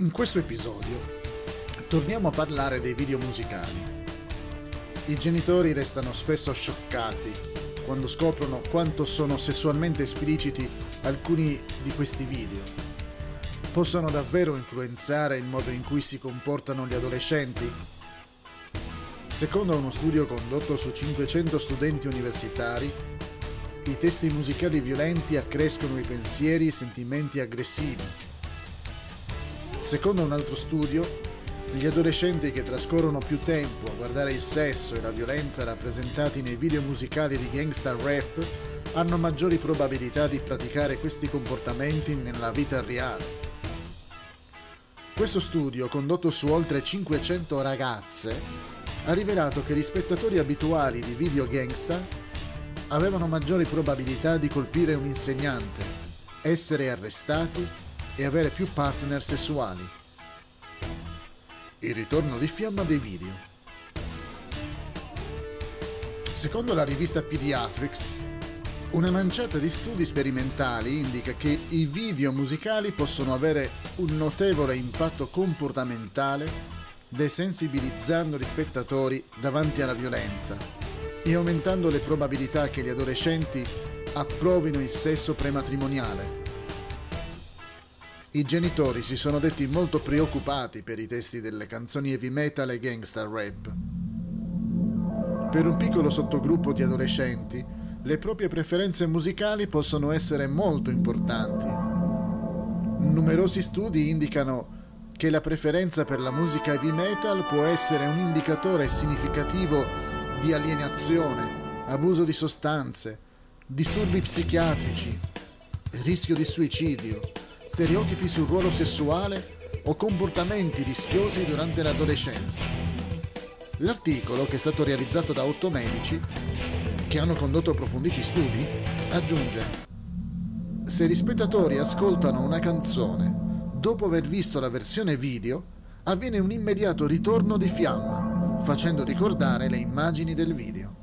In questo episodio torniamo a parlare dei video musicali. I genitori restano spesso scioccati quando scoprono quanto sono sessualmente espliciti alcuni di questi video. Possono davvero influenzare il modo in cui si comportano gli adolescenti? Secondo uno studio condotto su 500 studenti universitari, i testi musicali violenti accrescono i pensieri e i sentimenti aggressivi. Secondo un altro studio, gli adolescenti che trascorrono più tempo a guardare il sesso e la violenza rappresentati nei video musicali di gangsta rap hanno maggiori probabilità di praticare questi comportamenti nella vita reale. Questo studio, condotto su oltre 500 ragazze, ha rivelato che gli spettatori abituali di video gangsta avevano maggiori probabilità di colpire un insegnante, essere arrestati e avere più partner sessuali. Il ritorno di fiamma dei video. Secondo la rivista Pediatrics, una manciata di studi sperimentali indica che i video musicali possono avere un notevole impatto comportamentale desensibilizzando gli spettatori davanti alla violenza e aumentando le probabilità che gli adolescenti approvino il sesso prematrimoniale. I genitori si sono detti molto preoccupati per i testi delle canzoni heavy metal e gangster rap. Per un piccolo sottogruppo di adolescenti, le proprie preferenze musicali possono essere molto importanti. Numerosi studi indicano che la preferenza per la musica heavy metal può essere un indicatore significativo di alienazione, abuso di sostanze, disturbi psichiatrici, rischio di suicidio, stereotipi sul ruolo sessuale o comportamenti rischiosi durante l'adolescenza. L'articolo, che è stato realizzato da otto medici, che hanno condotto approfonditi studi, aggiunge Se gli spettatori ascoltano una canzone dopo aver visto la versione video, avviene un immediato ritorno di fiamma, facendo ricordare le immagini del video.